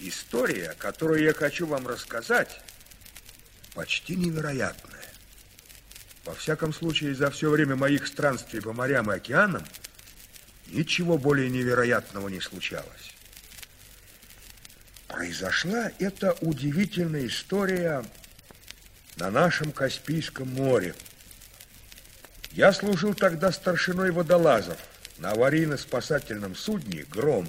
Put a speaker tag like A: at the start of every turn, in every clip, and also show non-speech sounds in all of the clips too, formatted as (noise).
A: История, которую я хочу вам рассказать, почти невероятная. Во всяком случае, за все время моих странствий по морям и океанам ничего более невероятного не случалось. Произошла эта удивительная история на нашем Каспийском море. Я служил тогда старшиной водолазов на аварийно-спасательном судне «Гром».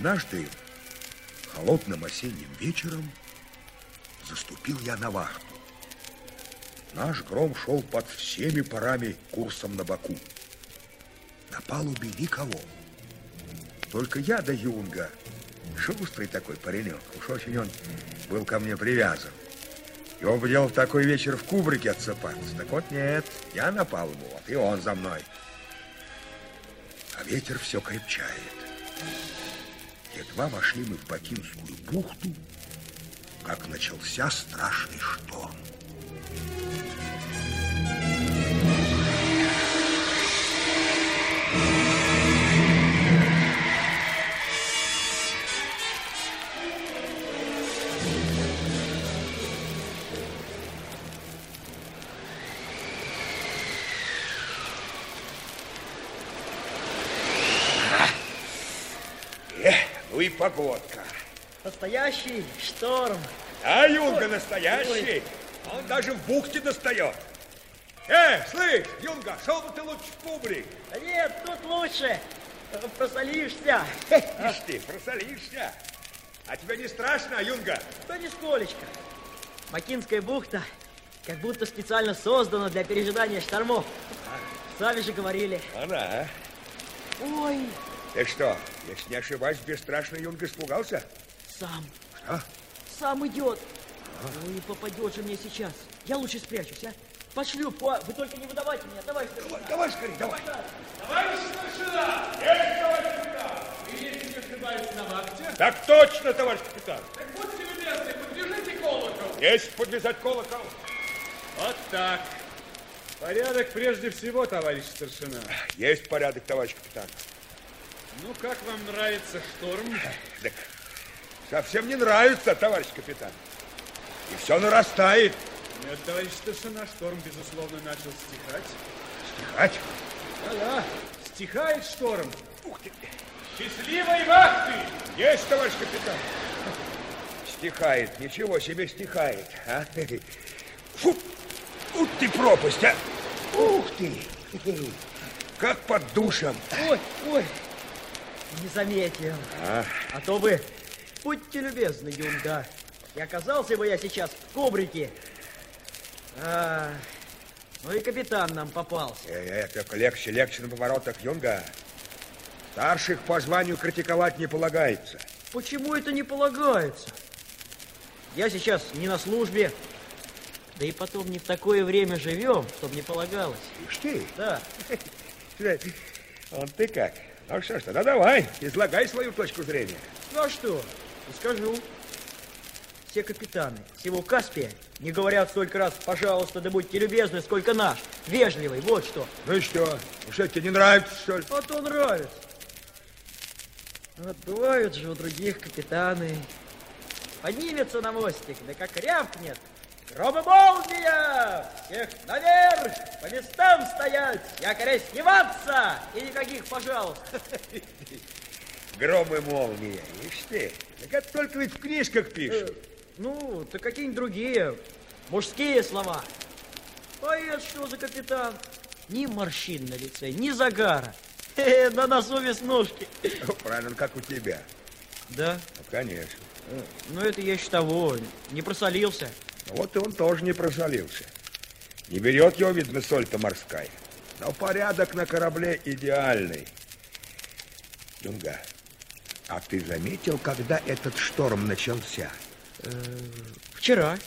A: Однажды, холодным осенним вечером, заступил я на вахту. Наш гром шел под всеми парами курсом на Баку. На палубе никого. Только я да Юнга. Шустрый такой паренек. Уж очень он был ко мне привязан. Он бы делал в такой вечер в кубрике отсыпаться. Так вот нет, я на палубу, вот и он за мной. А ветер все крепчает. Едва вошли мы в Бакинскую бухту, как начался страшный шторм. Погодка.
B: Настоящий шторм.
A: А Юнга настоящий. Он даже в бухте достает. Э, слышь, Юнга, шел бы ты лучше в кубрик.
B: Да нет, тут лучше. Просолишься.
A: Ишь ты, просолишься. А тебе не страшно, Юнга?
B: Да нисколечко. Макинская бухта как будто специально создана для пережидания штормов. Сами же говорили.
A: Она, а?
B: Ой,
A: Ты что, если не ошибаюсь, бесстрашно Юнга испугался?
B: сам,
A: Что?
B: сам идет. Ну и попадет же мне сейчас. Я лучше спрячусь, а? Пошлю, по... вы только не выдавайте меня, давай,
A: Давай, давай скорее, давай.
C: Товарищ старшина! Есть, товарищ капитан! Вы, если не ошибаюсь, на вахте?
A: Так точно, товарищ капитан.
C: Так будьте любезны, подвяжите колокол.
A: Есть подвязать колокол.
C: Вот так. Порядок прежде всего, товарищ старшина.
A: Есть порядок, товарищ капитан.
C: Ну, как вам нравится шторм?
A: Так совсем не нравится, товарищ капитан. И все нарастает.
C: Нет, товарищ старшина, шторм, безусловно, начал стихать.
A: Стихать?
C: Да-да, стихает шторм. Ух ты! Счастливой вахты!
A: Есть, товарищ капитан. Стихает, ничего себе стихает. А? Фу, ух ты пропасть, а! Ух ты! Как под душем.
B: Ой, ой, не заметил.
A: А,
B: А то бы, будьте любезны, Юнга, и оказался бы я сейчас в кубрике. А, ну и капитан нам попался.
A: э, э, только легче, легче на поворотах, Юнга. Старших по званию критиковать не полагается.
B: Почему это не полагается? Я сейчас не на службе, да и потом не в такое время живем, чтобы не полагалось.
A: Ишь ты,
B: Да, (laughs)
A: он ты как? Ну что ж, тогда давай, излагай свою точку зрения.
B: ну а что, скажу. Все капитаны всего Каспия не говорят столько раз «пожалуйста, да будьте любезны», сколько наш, вежливый, вот что.
A: Ну и что? Что, тебе не нравится, что ли?
B: А то нравится. Вот бывают же у других капитаны. Поднимется на мостик, да как рявкнет. Гром и молния! Всех наверх! По местам стоять! Якоря сниматься! И никаких пожалуйста.
A: Гром и молния. Ишь ты, так это только ведь в книжках пишут.
B: Ну, то какие-нибудь другие, мужские слова. А это что за капитан? Ни морщин на лице, ни загара. Хе-хе, на носу веснушки.
A: Ну, Правильно, как у тебя.
B: Да?
A: Ну, конечно.
B: Ну, это я еще того, не просолился.
A: Вот и он тоже не просолился. Не берет его, видно, соль-то морская. Но порядок на корабле идеальный. Юнга, а ты заметил, когда этот шторм начался?
B: Вчера.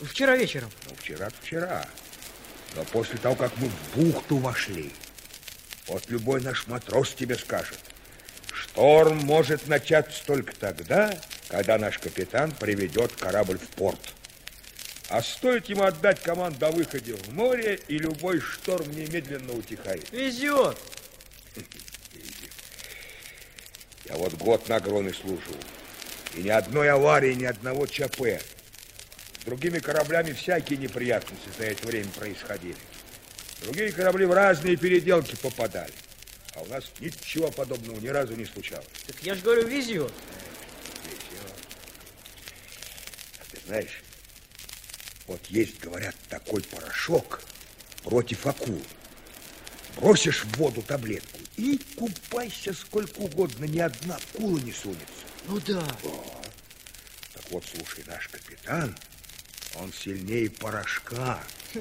B: Вчера вечером.
A: Ну, вчера-вчера. Но после того, как мы в бухту вошли, вот любой наш матрос тебе скажет, шторм может начаться только тогда, когда наш капитан приведет корабль в порт. А стоит ему отдать команду о выходе в море, и любой шторм немедленно утихает.
B: Везет.
A: Я вот год на громе служу. И ни одной аварии, ни одного ЧП. С другими кораблями всякие неприятности за это время происходили. Другие корабли в разные переделки попадали. А у нас ничего подобного ни разу не случалось.
B: Так я же говорю, везет.
A: А ты знаешь, вот есть, говорят, такой порошок против акул. Бросишь в воду таблетку и купайся сколько угодно, ни одна акула не сунется.
B: Ну да.
A: Так вот, слушай, наш капитан, он сильнее порошка. (laughs)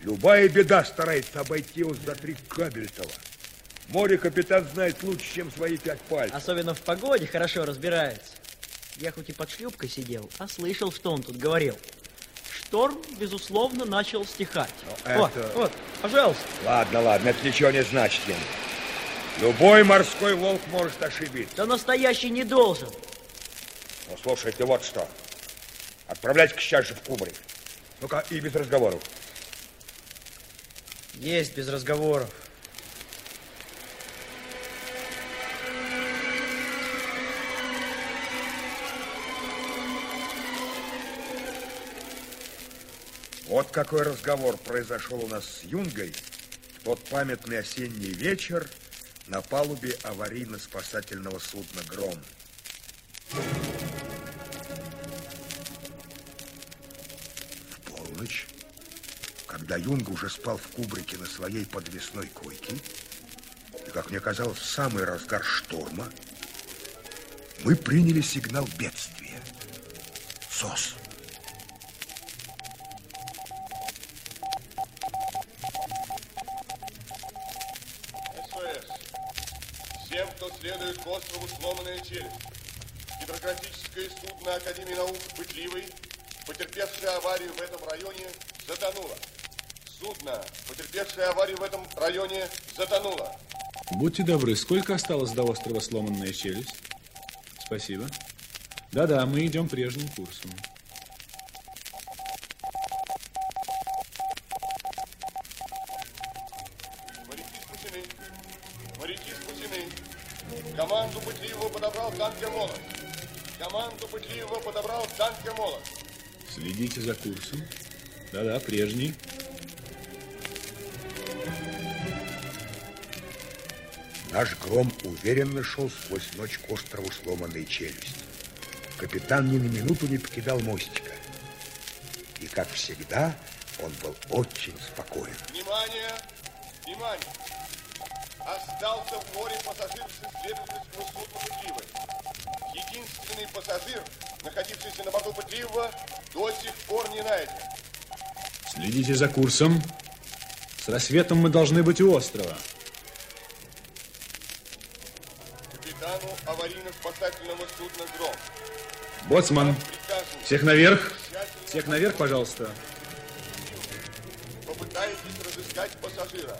A: Любая беда старается обойти его за три кабельтова. Море капитан знает лучше, чем свои пять пальцев.
B: Особенно в погоде хорошо разбирается. Я хоть и под шлюпкой сидел, а слышал, что он тут говорил. Шторм, безусловно, начал стихать.
A: Ну,
B: Вот,
A: это-
B: вот, пожалуйста.
A: Ладно, ладно, это ничего не значит, Ген. Любой морской волк может ошибиться.
B: Да настоящий не должен.
A: Ну, слушай, ты вот что. Отправляйся сейчас же в кубрик. Ну-ка, и без разговоров.
B: Есть без разговоров.
A: Вот какой разговор произошел у нас с Юнгой в тот памятный осенний вечер на палубе аварийно-спасательного судна «Гром». В полночь, когда Юнга уже спал в кубрике на своей подвесной койке, и, как мне казалось, в самый разгар шторма, мы приняли сигнал бедствия. СОС.
D: СОС. Всем, кто острову «Сломанная челюсть». Гидрографическое судно Академии наук «Пытливый», потерпевшее аварию в этом районе, затонуло. Судно, потерпевшее аварию в этом районе, затонуло.
C: Будьте добры, сколько осталось до острова Сломанная челюсть? Спасибо. Да-да, мы идем прежним курсом.
D: Танкер «Молот». Команду Пытливого подобрал танкер «Молот».
C: Следите за курсом. Да-да, прежний.
A: Наш гром уверенно шел сквозь ночь к острову сломанной челюсти. Капитан ни на минуту не покидал мостика. И, как всегда, он был очень спокоен.
D: Внимание! Внимание! Остался в море пассажир с исследовательского судна «Пытливый». Единственный пассажир, находившийся на борту «Пытливого», до сих пор не найден.
C: Следите за курсом. С рассветом мы должны быть у острова.
D: Капитану аварийно-спасательного судна «Гром».
C: Боцман, всех наверх. Всех наверх, пожалуйста.
D: попытайтесь разыскать пассажира.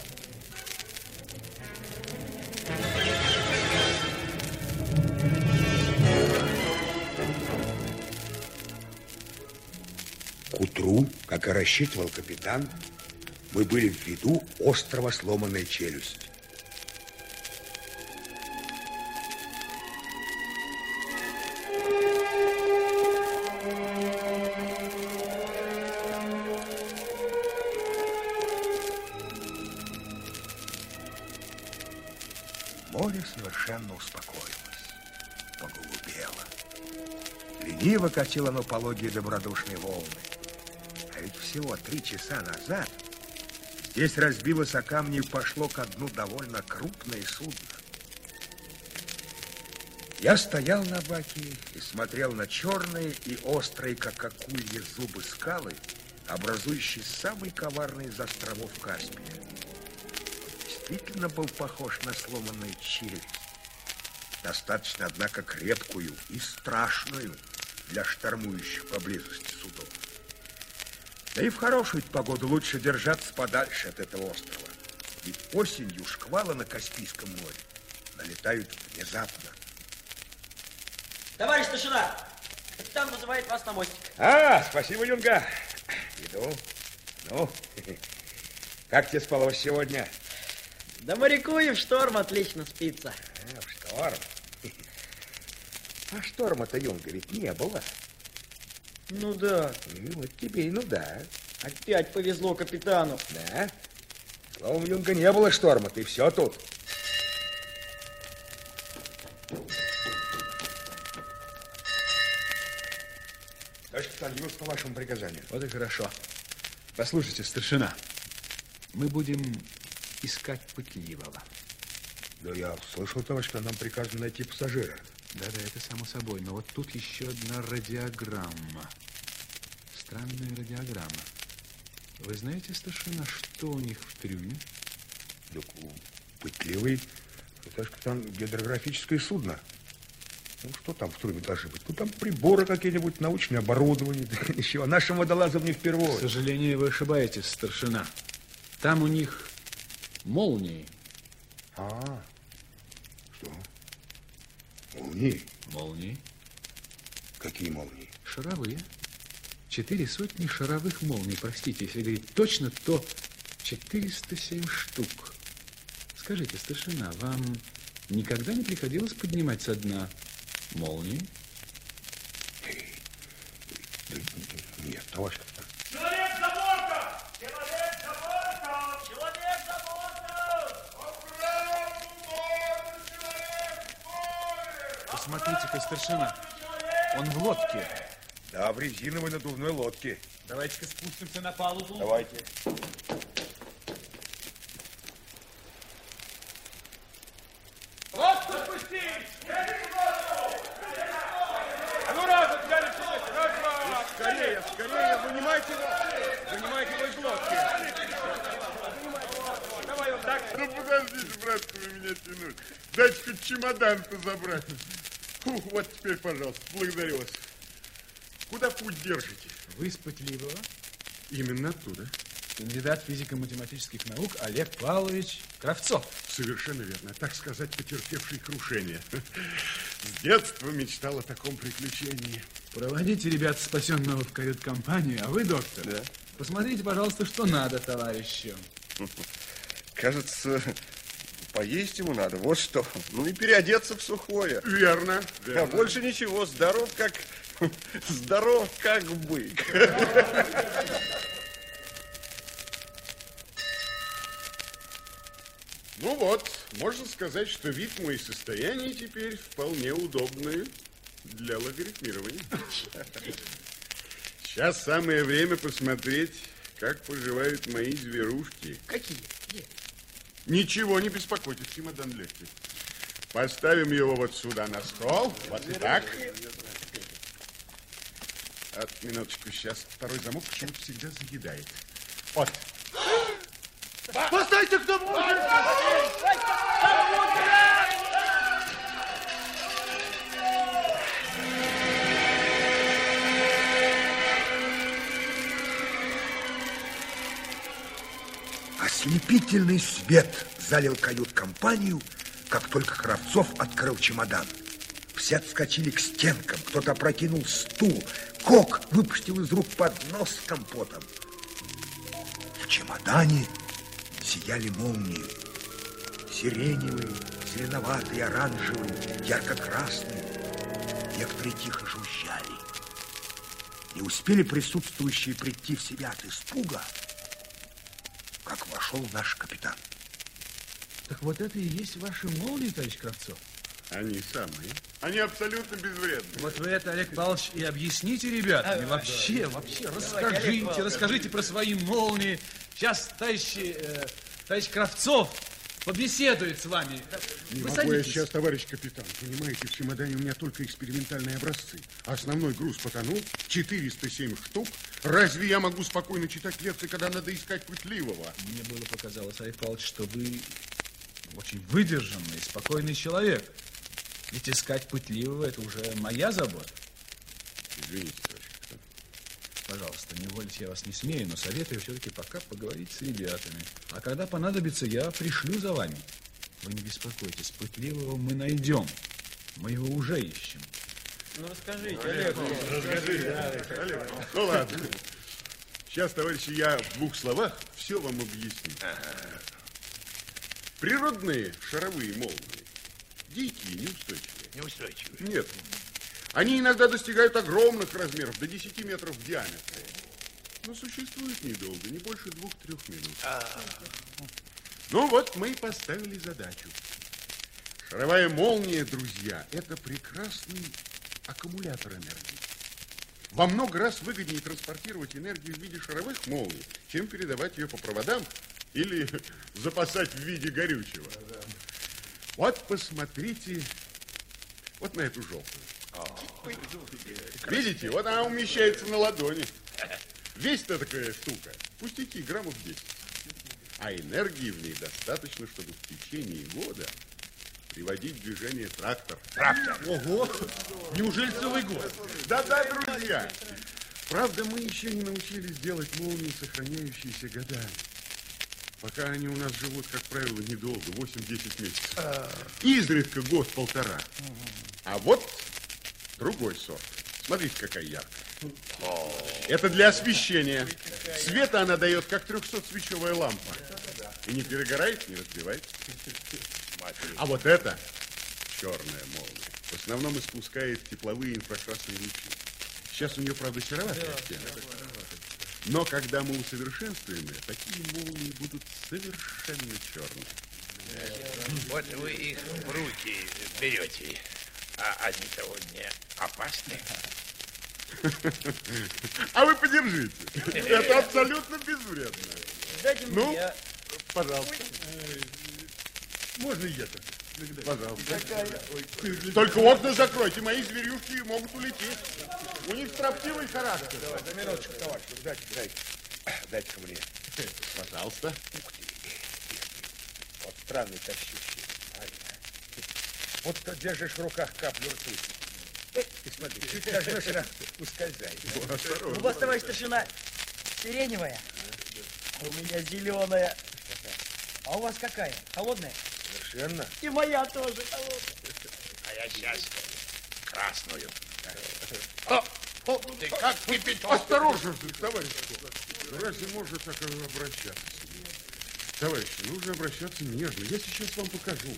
A: Утру, как и рассчитывал капитан, мы были в виду острова сломанная челюсть. Море совершенно успокоилось, поголубело. Лениво катило оно пологие добродушные волны. Всего три часа назад здесь разбилось о камни и пошло ко дну довольно крупное судно. Я стоял на баке и смотрел на черные и острые, как акульи зубы скалы, образующие самый коварный из островов Каспия. Действительно был похож на сломанную челюсть. Достаточно, однако, крепкую и страшную для штормующих поблизости судов. Да и в хорошую погоду лучше держаться подальше от этого острова. Ведь осенью шквалы на Каспийском море налетают внезапно.
B: Товарищ старшина, капитан вызывает вас на мостик.
A: А, спасибо, Юнга. Иду. Ну, (laughs) как тебе спалось сегодня?
B: Да моряку и в шторм отлично спится.
A: А, в шторм. (laughs) А шторма-то, Юнга, ведь не было.
B: Ну да,
A: Ну, вот тебе и ну да.
B: опять повезло капитану.
A: Да? Словом, Юнга, не было шторма, ты все тут. Товарищ капитан, явился по вашему приказанию.
C: Вот и хорошо. Послушайте, старшина, мы будем искать пытливого.
A: Да я слышал, товарищ, что нам приказано найти пассажира.
C: Да-да, это само собой. Но вот тут еще одна радиограмма. Странная радиограмма. Вы знаете, старшина, что у них в трюме?
A: Так, пытливый, товарищ капитан, гидрографическое судно. Ну, что там в трубе должны быть? Ну, там приборы какие-нибудь, научное оборудование. Еще нашим водолазам не
C: К
A: впервые.
C: сожалению, вы ошибаетесь, старшина. Там у них молнии.
A: А, что? Молнии?
C: Молнии?
A: Какие молнии?
C: Шаровые. Четыре сотни шаровых молний. Простите, если говорить точно, то 407 штук. Скажите, старшина, вам никогда не приходилось поднимать со дна молнии?
A: Да, нет, товарищ капитан.
E: Бортом!
C: Посмотрите-ка, старшина, он в лодке.
A: Да, в резиновой надувной лодке.
C: Давайте-ка спустимся на палубу.
A: Давайте.
E: А ну разом взяли Раз, два!
A: Скорее, скорее, вынимайте его. Вынимайте его из лодки.
E: Давай вот так.
F: Ну чемодан-то забрать. Фух, вот теперь, пожалуйста, благодарю вас. Куда путь держите?
C: Вы с Пытливого,
F: Именно оттуда.
C: кандидат физико-математических наук Олег Павлович Кравцов.
F: Совершенно верно. Так сказать, потерпевший крушение. С детства мечтал о таком приключении.
C: Проводите ребят спасенного в кают-компанию, а вы, доктор,
F: Да.
C: посмотрите, пожалуйста, что надо товарищу.
F: Кажется, поесть ему надо. Вот что. Ну и переодеться в сухое. Верно. А больше ничего. Здоров как... (laughs) Здоров как бык. Ну вот, можно сказать, что вид мой и состояние теперь вполне удобные для логарифмирования. Сейчас самое время посмотреть, как поживают мои зверушки.
B: Какие? Где?
F: Ничего, не беспокойтесь, чемодан легкий. Поставим его вот сюда на стол. Вот так. От минуточку, сейчас второй замок почему-то всегда заедает. Вот. Постойте, кто может!
A: Ослепительный свет залил кают-компанию, как только Кравцов открыл чемодан. Все отскочили к стенкам, кто-то опрокинул стул, Кок выпустил из рук поднос с компотом. В чемодане сияли молнии. Сиреневые, зеленоватые, оранжевые, ярко-красные. Некоторые тихо жужжали. Не успели присутствующие прийти в себя от испуга, вошел наш капитан.
C: Так вот это и есть ваши молнии, товарищ Кравцов?
F: Они самые. Они абсолютно безвредны.
C: Вот вы это, Олег Павлович, и объясните ребятам. И вообще, вообще, расскажите, расскажите про свои молнии. Сейчас товарищ, э, товарищ Кравцов побеседует с вами.
F: Не
C: Вы
F: могу я
C: садитесь.
F: сейчас, товарищ капитан. Понимаете, в чемодане у меня только экспериментальные образцы. Основной груз потонул, 407 штук. Разве я могу спокойно читать лекции, когда надо искать пытливого?
C: Мне было показалось, Олег Павлович, что вы очень выдержанный, спокойный человек. Ведь искать пытливого – это уже моя забота.
F: Извините.
C: Пожалуйста, не уволить я вас не смею, но советую все-таки пока поговорить с ребятами. А когда понадобится, я пришлю за вами. Вы не беспокойтесь, пытливого мы найдем. Мы его уже ищем.
B: Ну расскажите, Олег.
F: Ну ладно. Сейчас, товарищи, я в двух словах все вам объясню. Природные шаровые молнии, дикие, неустойчивые.
G: Неустойчивые.
F: Нет. Они иногда достигают огромных размеров, до 10 метров в диаметре. Но существуют недолго, не больше двух-трех минут. Ну вот, мы и поставили задачу. Шаровая молния, друзья, это прекрасный аккумулятор энергии. Во много раз выгоднее транспортировать энергию в виде шаровых молний, чем передавать ее по проводам или (laughs) запасать в виде горючего. Вот посмотрите вот на эту желтую. Видите, вот она умещается на ладони. Весь-то такая штука. Пустяки, граммов 10. А энергии в ней достаточно, чтобы в течение года приводить в движение трактор.
G: Трактор.
F: Ого! Неужели целый год? Да-да, друзья. Правда, мы еще не научились делать молнии, сохраняющиеся годами. Пока они у нас живут, как правило, недолго, 8-10 месяцев. Изредка год-полтора. А вот другой сорт. Смотрите, какая яркая. Это для освещения. Света она дает, как 300-свечевая лампа. И не перегорает, не разбивает. А вот это черная молния. В основном испускает тепловые инфракрасные лучи. Сейчас у нее, правда, сероватый оттенок. Но когда мы усовершенствуем ее, такие молнии будут совершенно черные.
G: Вот вы их в руки берете, а вот не опасны. (laughs)
F: А вы подержите. Это абсолютно безвредно.
B: Дайте мне.
F: Ну?
B: я-
F: Пожалуйста. Можно и это? Пожалуйста. Только окна закройте, мои зверюшки могут улететь. У них строптивый характер.
A: Минуточку, товарищ, дайте, дайте. Дайте-ка мне.
F: Пожалуйста.
A: Вот странный тащущий. Вот ты держишь в руках каплю ртути. Э, Ты смотри, чуть нажмешь, она ускользает. (laughs)
B: У вас, товарищ старшина, сиреневая, у меня зеленая. А у вас какая? Холодная?
A: Совершенно.
B: И моя тоже холодная.
G: А я сейчас красную. О, о, ты как кипяток.
F: Осторожно, товарищ. Разве можно так обращаться? Товарищи, нужно обращаться нежно. Я сейчас вам покажу.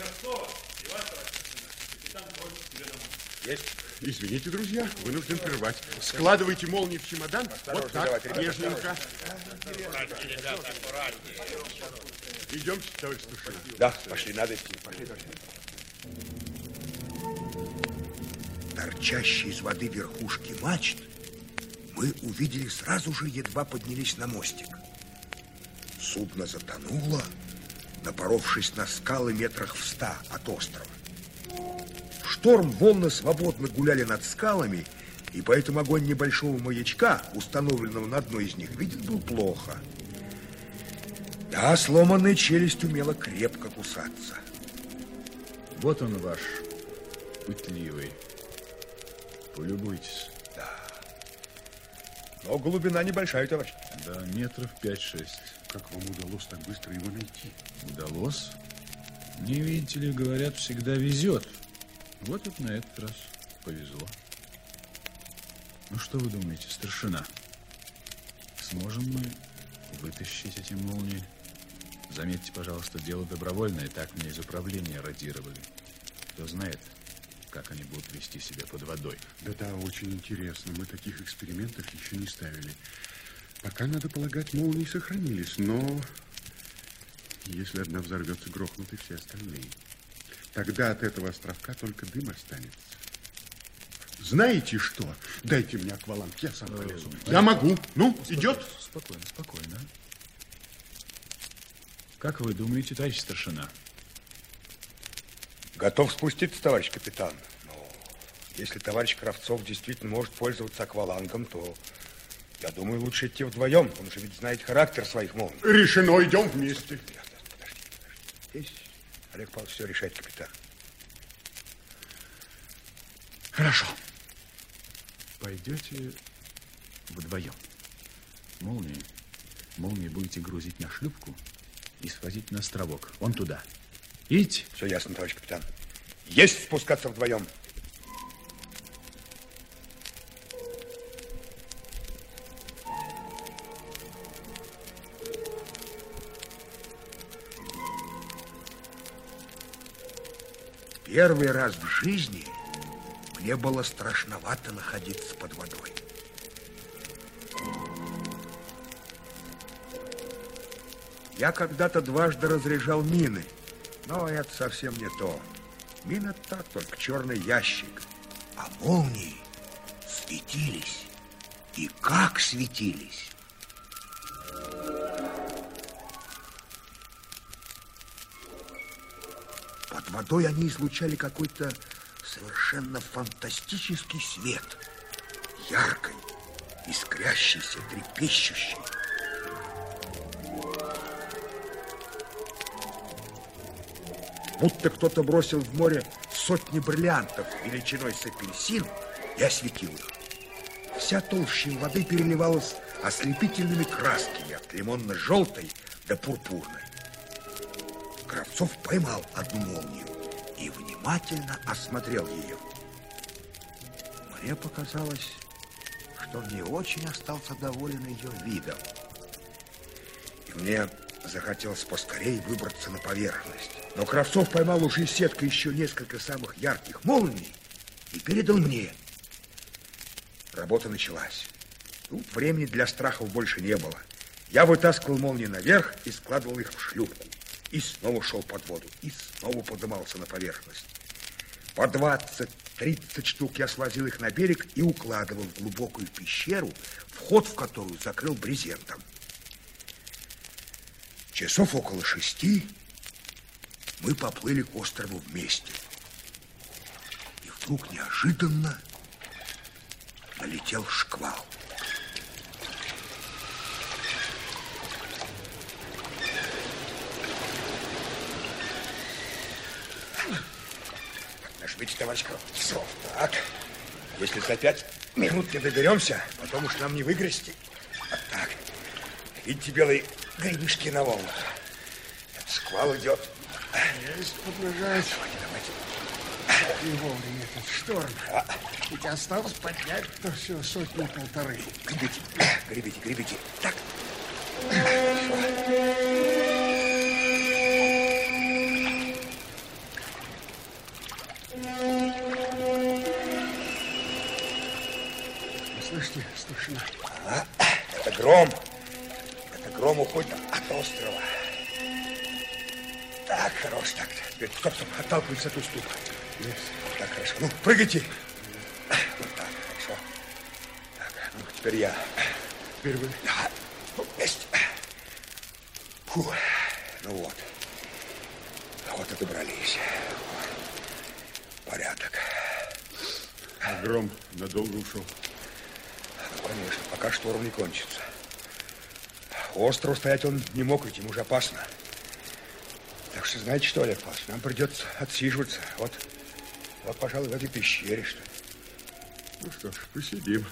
H: Кравцова, капитан просит тебя домой.
A: Есть?
F: Извините, друзья, вынужден прервать. Складывайте молнии в чемодан. Вот так, нежненько.
G: Аккуратнее, ребята, аккуратнее.
F: Идемте, товарищ старшина.
A: Да, пошли, надо идти. Пошли, пошли. Торчащие из воды верхушки мачт мы увидели сразу же, едва поднялись на мостик. Судно затонуло, напоровшись на скалы метрах в ста от острова. В шторм волны свободно гуляли над скалами, и поэтому огонь небольшого маячка, установленного на одной из них, виден был плохо. Да, сломанная челюсть умела крепко кусаться.
C: Вот он ваш пытливый. Полюбуйтесь.
A: Но глубина небольшая, товарищ.
C: Да, метров пять-шесть.
F: Как вам удалось так быстро его найти?
C: Удалось? Мне, видите ли, говорят, всегда везет. Вот это на этот раз повезло. Ну, что вы думаете, старшина? Сможем мы вытащить эти молнии? Заметьте, пожалуйста, дело добровольное. Так мне из управления радировали. Кто знает, как они будут вести себя под водой.
F: Да-да, очень интересно. Мы таких экспериментов еще не ставили. Пока, надо полагать, молнии сохранились, но если одна взорвется, грохнут и все остальные. Тогда от этого островка только дым останется. Знаете что? Дайте мне акваланг, я сам полезу. Я могу. Ну, идет?
C: Спокойно, спокойно. Как вы думаете, товарищ старшина?
A: Готов спуститься, товарищ капитан. Но если товарищ Кравцов действительно может пользоваться аквалангом, то, я думаю, лучше идти вдвоем. Он же ведь знает характер своих молний.
F: Решено, идем вместе.
A: Подожди, подожди. Здесь Олег Павлович все решает, капитан.
C: Хорошо. Пойдете вдвоем. Молнии. Молнии будете грузить на шлюпку и свозить на островок. Вон туда. Идите.
A: Все ясно, товарищ капитан. Есть спускаться вдвоем. Первый раз в жизни мне было страшновато находиться под водой. Я когда-то дважды разряжал мины, но это совсем не то. Мина так, только черный ящик. А молнии светились. И как светились. Под водой они излучали какой-то совершенно фантастический свет. Яркий, искрящийся, трепещущий. Будто кто-то бросил в море сотни бриллиантов величиной с апельсин и осветил их. Вся толща воды переливалась ослепительными красками от лимонно-желтой до пурпурной. Кравцов поймал одну молнию и внимательно осмотрел ее. Мне показалось, что не очень остался доволен ее видом. И мне захотелось поскорее выбраться на поверхность. Но Кравцов поймал уже сеткой еще несколько самых ярких молний и передал мне. Работа началась. Тут времени для страхов больше не было. Я вытаскивал молнии наверх и складывал их в шлюпку. И снова шел под воду, и снова поднимался на поверхность. По 20-30 штук я свозил их на берег и укладывал в глубокую пещеру, вход в которую закрыл брезентом. Часов около шести мы поплыли к острову вместе. И вдруг неожиданно налетел шквал. Нажмите, товарищ Кравцов. Так. Если за пять минут не доберемся, потом уж нам не выгрести. Вот так. Видите белые грибышки на волнах? Это шквал идет.
F: Есть подражать.
A: Давайте,
F: И вовремя этот шторм. Ведь осталось поднять-то все сотни-полторы.
A: Гребите, гребите, гребите. Так. Теперь, стоп, стоп, отталкивайся от уступа. Так, хорошо. Ну, прыгайте. Вот так, хорошо. Так, ну, теперь я.
F: Теперь вы.
A: Да, ну, есть. Фу, ну вот. Вот и добрались. Порядок.
F: А гром надолго ушел.
A: Ну, конечно, пока шторм не кончится. Остров стоять он не мог, ведь ему уже опасно. Что, знаете что, Олег Павлович, нам придется отсиживаться. Вот, вот, пожалуй, в этой пещере, что ли.
F: Ну что ж, посидим.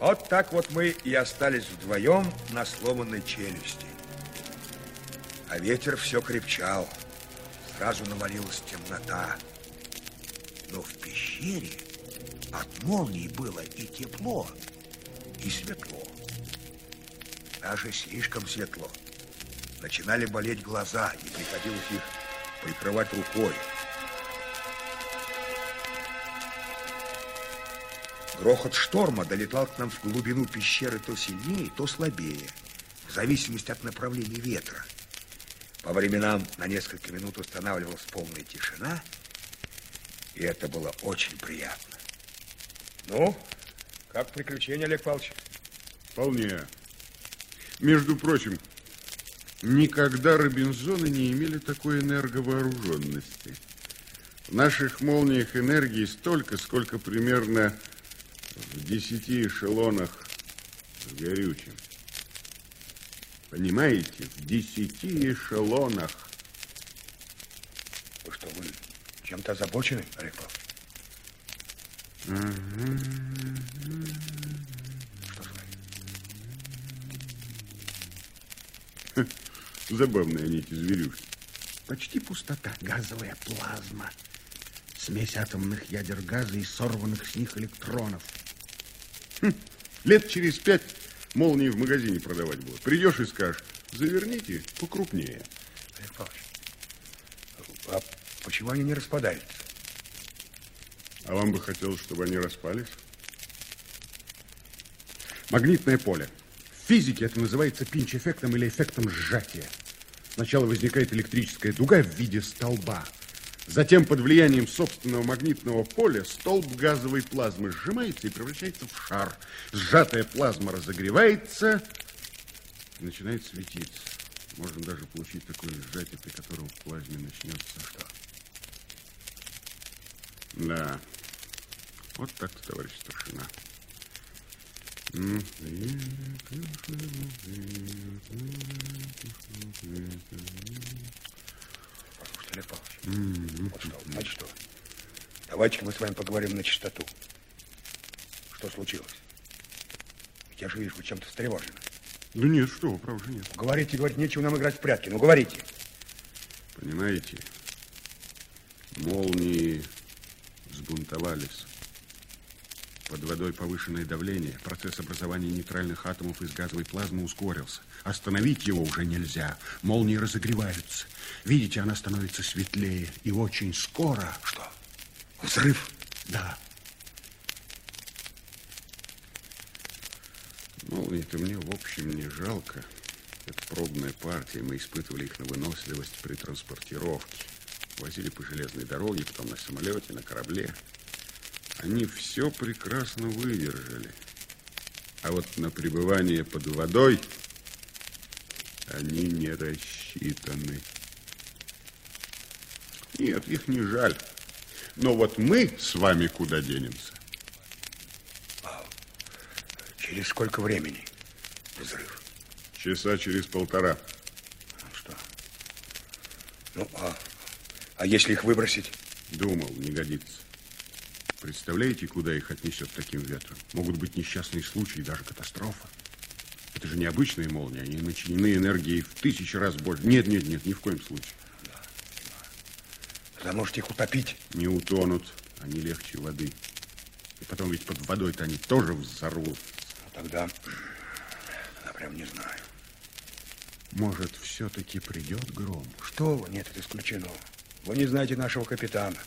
A: Вот так вот мы и остались вдвоем на сломанной челюсти. А ветер все крепчал. Сразу навалилась темнота. Но в пещере от молнии было и тепло, и светло. Даже слишком светло. Начинали болеть глаза, и приходилось их прикрывать рукой. Грохот шторма долетал к нам в глубину пещеры то сильнее, то слабее, в зависимости от направления ветра. По временам на несколько минут устанавливалась полная тишина, и это было очень приятно. Ну, как приключения, Олег Павлович?
F: Вполне. Между прочим, никогда Робинзоны не имели такой энерговооруженности. В наших молниях энергии столько, сколько примерно в десяти эшелонах с горючим. Понимаете, в десяти эшелонах.
A: Вы что, вы чем-то озабочены, Олег Павлович? Что с вами?
F: Забавные они, эти зверюшки.
I: Почти пустота, газовая плазма. Смесь атомных ядер газа и сорванных с них электронов.
F: Лет через пять Молнии в магазине продавать будут. Придешь и скажешь, заверните покрупнее.
A: Олег Павлович, а почему они не распадаются?
F: А вам бы хотелось, чтобы они распались? Магнитное поле. В физике это называется пинч-эффектом или эффектом сжатия. Сначала возникает электрическая дуга в виде столба. Затем под влиянием собственного магнитного поля столб газовой плазмы сжимается и превращается в шар. Сжатая плазма разогревается и начинает светиться. Можно даже получить такое сжатие, при котором в плазме начнется что? Да. Вот так-то, товарищ старшина.
A: Послушайте, Олег Павлович, вот что, знаете что? Давайте-ка мы с вами поговорим на чистоту. Что случилось? Ведь я же вижу, вы чем-то встревожены.
F: Да нет, что вы, правда же нет.
A: Говорите, говорить, нечего нам играть в прятки. Ну, говорите.
F: Понимаете, молнии взбунтовались. Под водой повышенное давление. Процесс образования нейтральных атомов из газовой плазмы ускорился. Остановить его уже нельзя. Молнии разогреваются. Видите, она становится светлее. И очень скоро...
A: Что? Взрыв?
F: Да. Молнии-то мне, в общем, не жалко. Это пробная партия. Мы испытывали их на выносливость при транспортировке. Возили по железной дороге, потом на самолете, на корабле. Они все прекрасно выдержали. А вот на пребывание под водой они не рассчитаны. Нет, их не жаль. Но вот мы с вами куда денемся?
A: Через сколько времени взрыв?
F: Часа через полтора.
A: Ну что? Ну, а, а если их выбросить?
F: Думал, не годится. Представляете, куда их отнесет таким ветром? Могут быть несчастные случаи, даже катастрофа. Это же необычные молнии, они начинены энергией в тысячи раз больше. Нет, нет, нет, ни в коем случае.
A: Тогда можете их утопить.
F: Не утонут, они легче воды. И потом ведь под водой-то они тоже взорвут.
A: Тогда, я прям не знаю.
F: Может, все-таки придет гром?
A: Что вы? Нет, это исключено. Вы не знаете нашего капитана.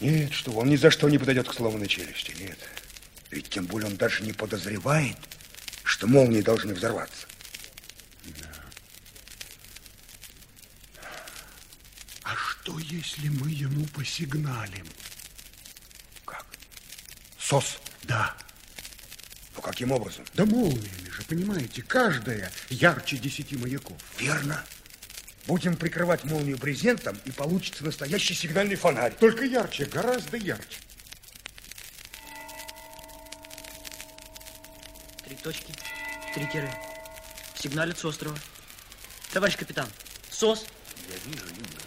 A: Нет, что он ни за что не подойдет к сломанной челюсти. Нет. Ведь тем более он даже не подозревает, что молнии должны взорваться.
I: А что, если мы ему посигналим?
A: Как? СОС?
I: Да.
A: Ну, каким образом?
I: Да молниями же, понимаете, каждая ярче десяти маяков.
A: Верно. Будем прикрывать молнию брезентом, и получится настоящий сигнальный фонарь.
I: Только ярче, гораздо ярче.
B: Три точки, три тире. Сигналит с острова. Товарищ капитан, СОС.
C: Я вижу, Юнга.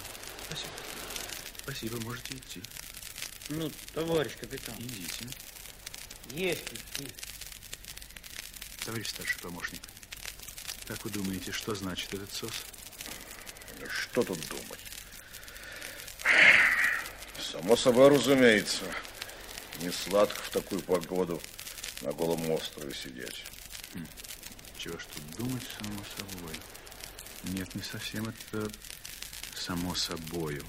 C: Спасибо. Спасибо, можете идти.
B: Ну, товарищ капитан.
C: Идите.
B: Есть идти.
C: Товарищ старший помощник, как вы думаете, что значит этот СОС?
G: Что тут думать? Само собой, разумеется. Не сладко в такую погоду на голом острове сидеть.
C: Чего ж тут думать, само собой? Нет, не совсем это само собою.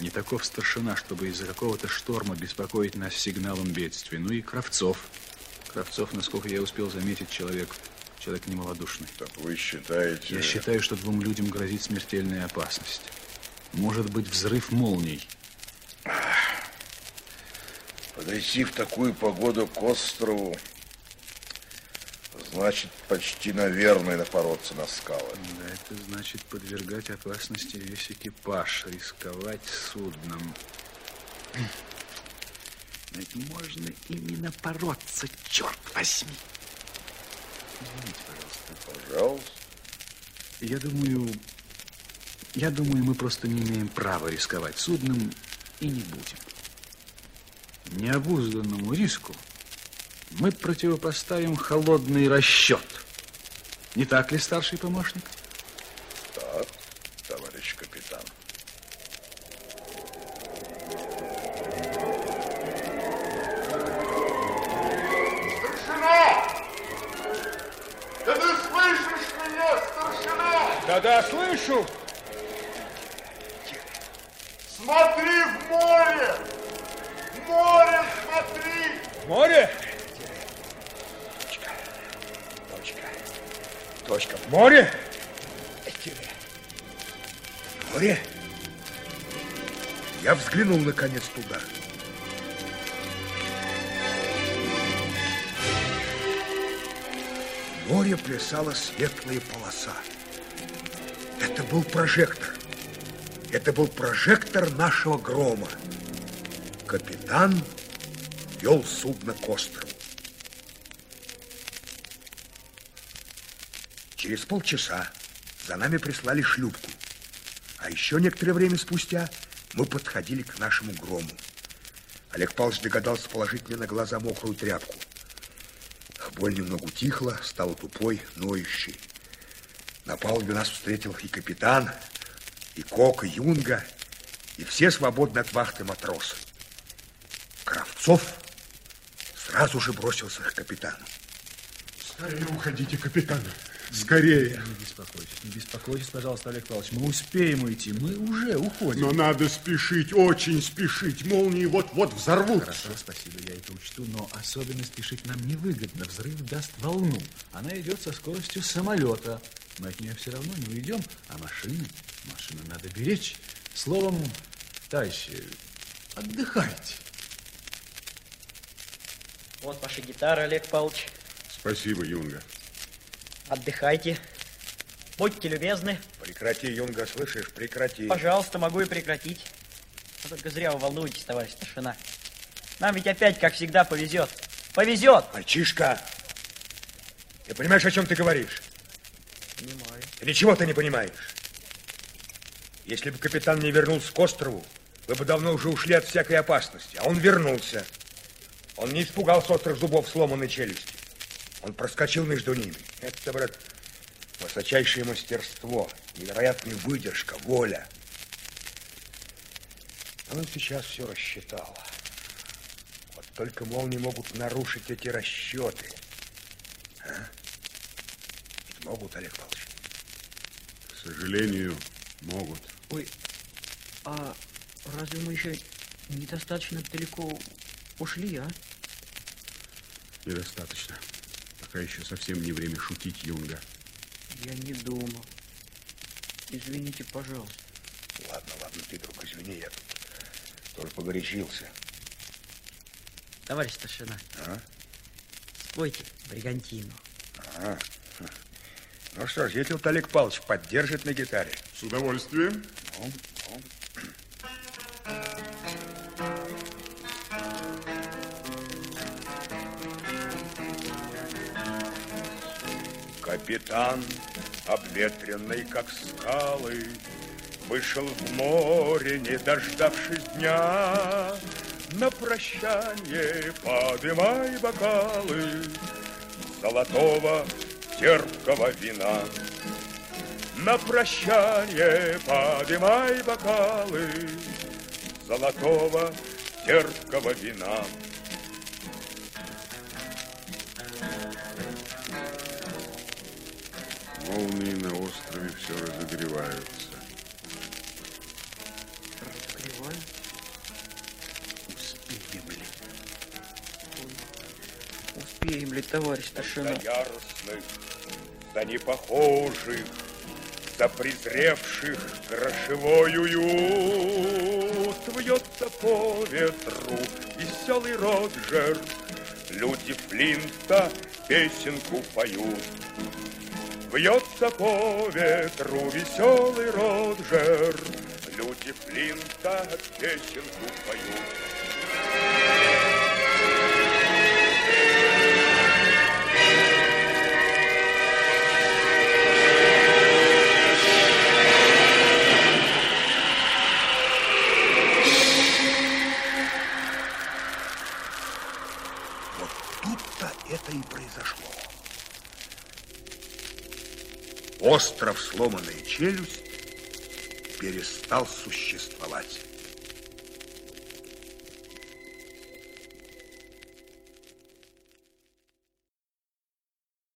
C: Не таков старшина, чтобы из-за какого-то шторма беспокоить нас сигналом бедствия. Ну и Кравцов. Кравцов, насколько я успел заметить, человек, человек немалодушный.
G: Так вы считаете...
C: Я считаю, что двум людям грозит смертельная опасность. Может быть, взрыв молний.
G: Подойти в такую погоду к острову значит почти, наверное, напороться на скалы.
C: Да, это значит подвергать опасности весь экипаж, рисковать судном. Но ведь можно и не напороться, черт возьми. Я думаю, я думаю, мы просто не имеем права рисковать судном и не будем. Необузданному риску мы противопоставим холодный расчет. Не так ли, старший помощник?
A: Светлая полоса. Это был прожектор. Это был прожектор нашего грома. Капитан вел судно к острову. Через полчаса за нами прислали шлюпку. А еще некоторое время спустя мы подходили к нашему грому. Олег Павлович догадался положить мне на глаза мокрую тряпку. Боль немного утихла, стала тупой, ноющей. На палубе нас встретил и капитан, и Кок, и Юнга, и все свободно от вахты матросы. Кравцов сразу же бросился к капитану.
F: Скорее уходите, капитан. Скорее.
C: Не беспокойтесь, не беспокойтесь, пожалуйста, Олег Павлович. Мы успеем уйти, мы уже уходим.
F: Но надо спешить, очень спешить. Молнии вот-вот взорвутся.
C: Хорошо, спасибо, я это учту, но особенно спешить нам невыгодно. Взрыв даст волну. Она идет со скоростью самолета. Мы от нее все равно не уйдем, а машины, машину надо беречь. Словом, товарищи, отдыхайте.
B: Вот ваша гитара, Олег Павлович.
F: Спасибо, Юнга.
B: Отдыхайте. Будьте любезны.
A: Прекрати, Юнга, слышишь? Прекрати.
B: Пожалуйста, могу и прекратить. Но только зря вы волнуетесь, товарищ старшина. Нам ведь опять, как всегда, повезет. Повезет!
A: Мальчишка, ты понимаешь, о чем ты говоришь?
B: Понимаю.
A: Или чего ты не понимаешь? Если бы капитан не вернулся к острову, вы бы давно уже ушли от всякой опасности. А он вернулся. Он не испугался острых зубов сломанной челюсти. Он проскочил между ними. Это, брат, высочайшее мастерство, невероятная выдержка, воля. А он сейчас все рассчитал. Вот только молнии могут нарушить эти расчеты. А? Могут, Олег Павлович?
F: К сожалению, могут.
B: Ой, а разве мы еще недостаточно далеко ушли, а?
F: Недостаточно. Пока еще совсем не время шутить, Юнга.
B: Я не думал. Извините, пожалуйста.
A: Ладно, ладно, ты, друг, извини, я тут тоже погорячился.
B: Товарищ старшина,
A: А?
B: спойте бригантину.
A: А. Ну что ж, если Олег Павлович поддержит на гитаре.
F: С удовольствием.
A: Ну, ну. Капитан, обветренный как скалы, Вышел в море, не дождавшись дня. На прощание подымай бокалы Золотого терпкого вина. На прощание подымай бокалы Золотого терпкого вина.
F: Молнии на острове все разогреваются.
B: Разогреваю.
A: Ли,
B: товарищ старшина?
A: За яростных, непохожих, за презревших грошевой уют. Вьется по ветру веселый Роджер, люди Флинта песенку поют. Вьется по ветру веселый Роджер, люди Флинта песенку поют. Остров сломанная челюсть перестал существовать.